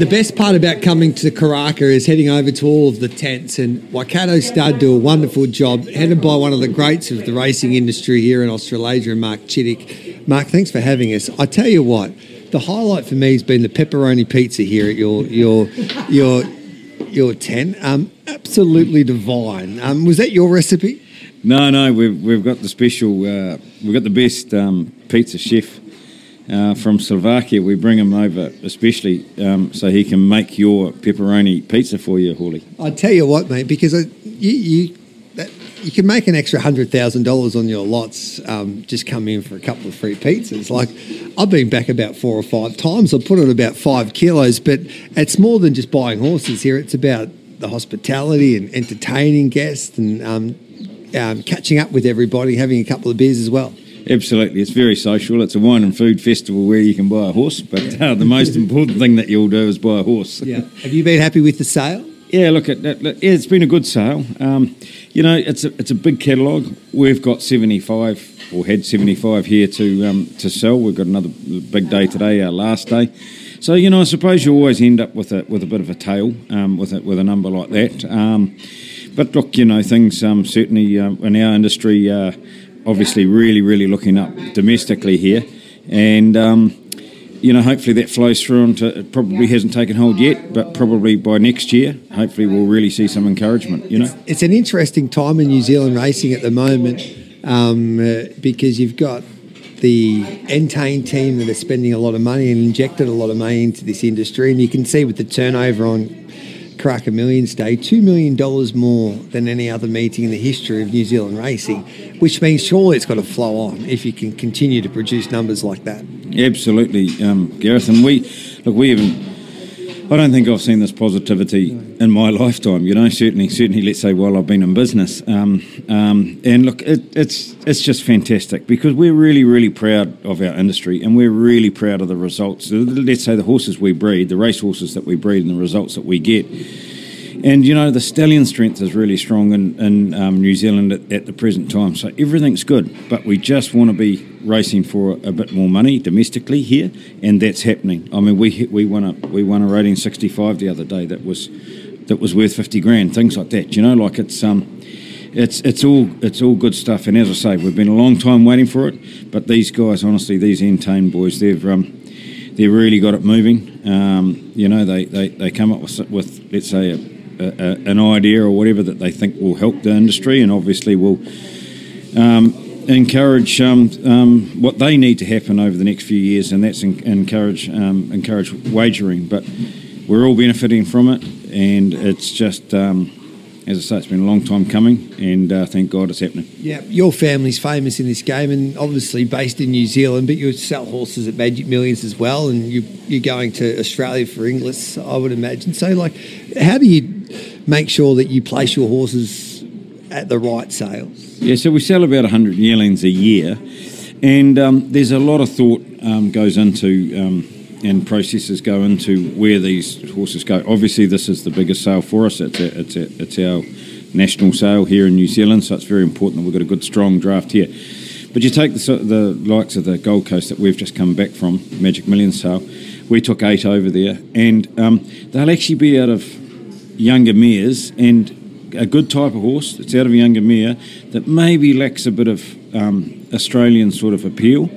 the best part about coming to Karaka is heading over to all of the tents, and Waikato Stud do a wonderful job, headed by one of the greats of the racing industry here in Australasia, Mark Chittick. Mark, thanks for having us. I tell you what, the highlight for me has been the pepperoni pizza here at your your your your tent. Um, absolutely divine. Um, was that your recipe? No, no, we've we've got the special. Uh, we've got the best um, pizza chef uh, from Slovakia. We bring him over especially um, so he can make your pepperoni pizza for you, Hawley. I tell you what, mate, because I, you you, you can make an extra hundred thousand dollars on your lots um, just come in for a couple of free pizzas. Like I've been back about four or five times. I've put on about five kilos, but it's more than just buying horses here. It's about the hospitality and entertaining guests and um, um, catching up with everybody, having a couple of beers as well. Absolutely, it's very social. It's a wine and food festival where you can buy a horse, but uh, the most important thing that you'll do is buy a horse. Yeah. Have you been happy with the sale? Yeah, look, at yeah, it's been a good sale. Um, you know, it's a it's a big catalogue. We've got seventy five or had seventy five here to um, to sell. We've got another big day today, our last day. So you know, I suppose you always end up with a with a bit of a tail um, with a, with a number like that. Um, but look, you know, things um, certainly uh, in our industry. Uh, obviously really, really looking up domestically here. And, um, you know, hopefully that flows through onto, it probably hasn't taken hold yet, but probably by next year, hopefully we'll really see some encouragement, you know. It's, it's an interesting time in New Zealand racing at the moment um, uh, because you've got the Entain team that are spending a lot of money and injected a lot of money into this industry. And you can see with the turnover on Karaka Millions Day, $2 million more than any other meeting in the history of New Zealand racing, which means surely it's got to flow on if you can continue to produce numbers like that. Absolutely, um, Gareth. And we, look, we even I don't think I've seen this positivity in my lifetime. You know, certainly, certainly, let's say while I've been in business. Um, um, and look, it, it's it's just fantastic because we're really, really proud of our industry, and we're really proud of the results. Let's say the horses we breed, the race horses that we breed, and the results that we get. And you know, the stallion strength is really strong in, in um, New Zealand at, at, the present time. So everything's good, but we just want to be racing for a, bit more money domestically here, and that's happening. I mean, we we won a we won a rating 65 the other day that was that was worth 50 grand, things like that. You know, like it's um. It's it's all it's all good stuff, and as I say, we've been a long time waiting for it. But these guys, honestly, these Entain boys, they've um, they've really got it moving. Um, you know, they, they, they come up with, with let's say a, a, an idea or whatever that they think will help the industry and obviously will um, encourage um, um, what they need to happen over the next few years, and that's encourage um, encourage wagering. But we're all benefiting from it, and it's just. Um, as I say, it's been a long time coming, and uh, thank God it's happening. Yeah, your family's famous in this game, and obviously based in New Zealand, but you sell horses at Magic Millions as well, and you, you're going to Australia for Inglis, I would imagine. So, like, how do you make sure that you place your horses at the right sales? Yeah, so we sell about 100 yearlings a year, and um, there's a lot of thought um, goes into um, and processes go into where these horses go. Obviously, this is the biggest sale for us. It's a, it's a, it's our national sale here in New Zealand, so it's very important that we've got a good strong draft here. But you take the, the likes of the Gold Coast that we've just come back from, Magic Million sale. We took eight over there, and um, they'll actually be out of younger mares and a good type of horse that's out of a younger mare that maybe lacks a bit of um, Australian sort of appeal.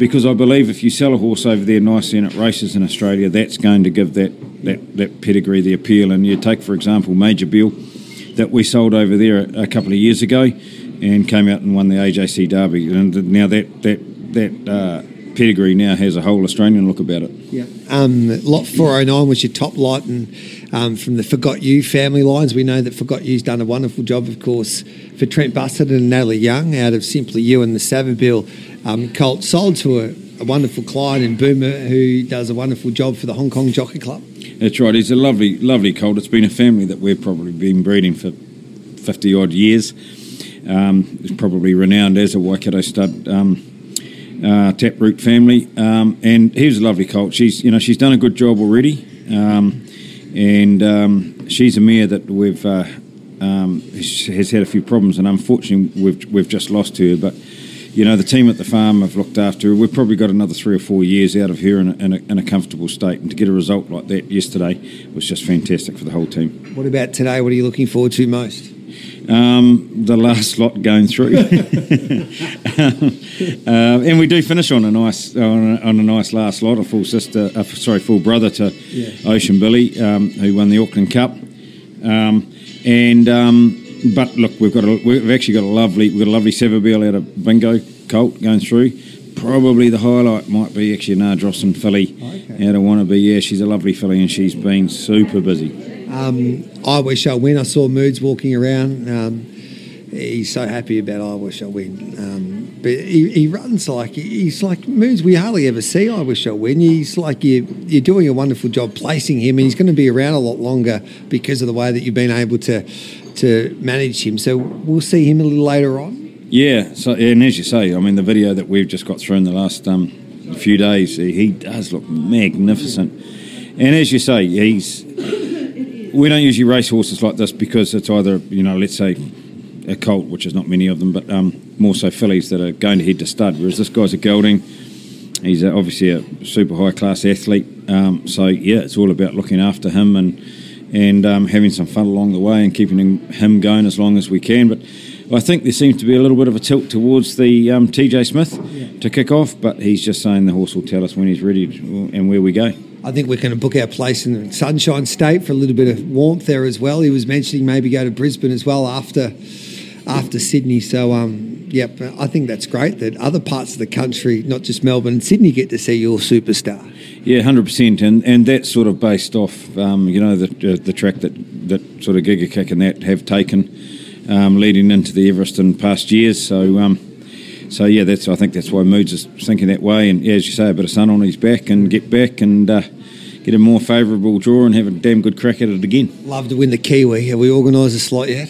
Because I believe if you sell a horse over there nicely and it races in Australia, that's going to give that, that, that pedigree the appeal. And you take, for example, Major Bill that we sold over there a, a couple of years ago and came out and won the AJC Derby. And now that, that, that uh, pedigree now has a whole Australian look about it. Yeah. Um, lot 409 was your top lot, and um, from the Forgot You family lines, we know that Forgot You's done a wonderful job, of course, for Trent Busuttin and Natalie Young out of Simply You and the Savabeel um, Colt, sold to a, a wonderful client in Boomer who does a wonderful job for the Hong Kong Jockey Club. That's right. He's a lovely, lovely colt. It's been a family that we've probably been breeding for 50 odd years. Um, he's probably renowned as a Waikato stud. Um, uh, Taproot family, um, and here's a lovely colt. She's you know she's done a good job already, um, and um, she's a mare that we've uh, um, has had a few problems, and unfortunately we've we've just lost her. But you know, the team at the farm have looked after her. We've probably got another three or four years out of her in a, in a, in a comfortable state. And to get a result like that yesterday was just fantastic for the whole team. What about today? What are you looking forward to most? Um, the last lot going through, uh, and we do finish on a nice on a, on a, nice last lot. A full sister, uh, sorry, full brother to yeah. Ocean Billy, um, who won the Auckland Cup, um, and um, but look, we've got a, we've actually got a lovely we've got a lovely Savabeel out of Bingo Colt going through. Probably the highlight might be actually an Ardrossan filly okay. out of Wannabe. Yeah, she's a lovely filly and she's been super busy. Um, I wish I win. I saw Moods walking around. Um, he's so happy about I wish I win. Um, but he, he, runs like he's like Moods we hardly ever see. I wish I win. He's like you. You're doing a wonderful job placing him, and he's going to be around a lot longer because of the way that you've been able to to manage him. So we'll see him a little later on. Yeah. So and as you say, I mean the video that we've just got through in the last um, few days, he does look magnificent. And as you say, he's we don't usually race horses like this because it's either, you know, let's say a colt, which is not many of them, but um, more so fillies that are going to head to stud. Whereas this guy's a gelding. He's obviously a super high class athlete. Um, so yeah, it's all about looking after him and and um, having some fun along the way and keeping him going as long as we can. But I think there seems to be a little bit of a tilt towards the um, TJ Smith yeah. to kick off, but he's just saying the horse will tell us when he's ready and where we go. I think we're going to book our place in the Sunshine State for a little bit of warmth there as well. He was mentioning maybe go to Brisbane as well after after Sydney. So, um, yep, I think that's great that other parts of the country, not just Melbourne and Sydney, get to see your superstar. Yeah, hundred percent, and and that's sort of based off, um, you know, the the track that that sort of Giga Kick and that have taken um, leading into the Everest in past years. So. So yeah, that's I think that's why Moods is thinking that way, and yeah, as you say, a bit of sun on his back and get back and uh, get a more favourable draw and have a damn good crack at it again. Love to win the Kiwi. Have we organised a slot yet?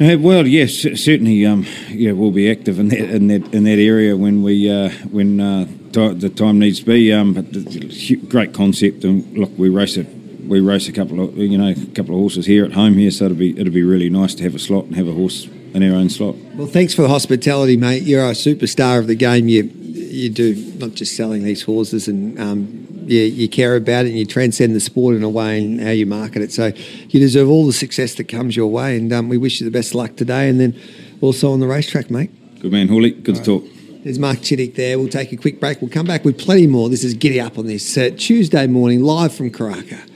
Uh, well, yes, certainly. Um, yeah, we'll be active in that in that in that area when we uh, when uh, t- the time needs to be. Um, but great concept, and look, we race it. We race a couple of you know a couple of horses here at home here, so it'll be it'll be really nice to have a slot and have a horse in our own slot. Well, thanks for the hospitality, mate. You're a superstar of the game. You you do not just selling these horses, and um, you, you care about it, and you transcend the sport in a way and how you market it. So you deserve all the success that comes your way, and um, we wish you the best luck today, and then also on the racetrack, mate. Good man, Hawley. Good all to right. talk. There's Mark Chittick there. We'll take a quick break. We'll come back with plenty more. This is Giddy Up on this uh, Tuesday morning, live from Karaka.